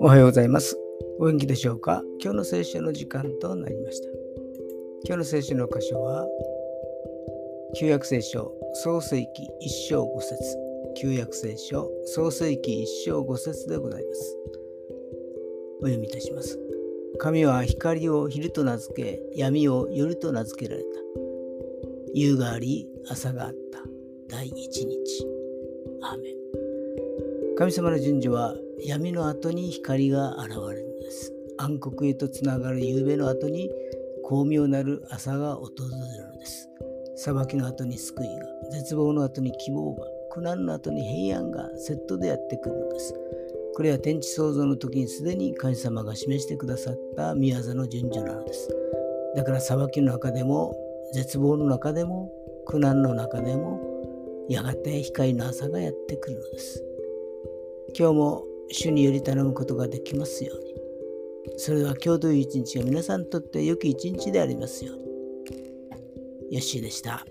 おはようございます。お元気でしょうか？今日の聖書の時間となりました。今日の聖書の箇所は、旧約聖書創世記一章五節旧約聖書創世記一章五節でございます。お読みいたします。神は光を昼と名付け、闇を夜と名付けられた。夕があり、朝があった。第一日。アーメン。神様の順序は闇の後に光が現れるのです。暗黒へとつながる夕べの後に巧妙なる朝が訪れるのです。裁きの後に救いが、絶望の後に希望が、苦難の後に平安がセットでやってくるのです。これは天地創造の時にすでに神様が示してくださった宮業の順序なのです。だから裁きの中でも、絶望の中でも、苦難の中でも、やがて光の朝がやってくるのです。今日も主により頼むことができますように。それは今日という一日が皆さんにとって良き一日でありますように。よッしーでした。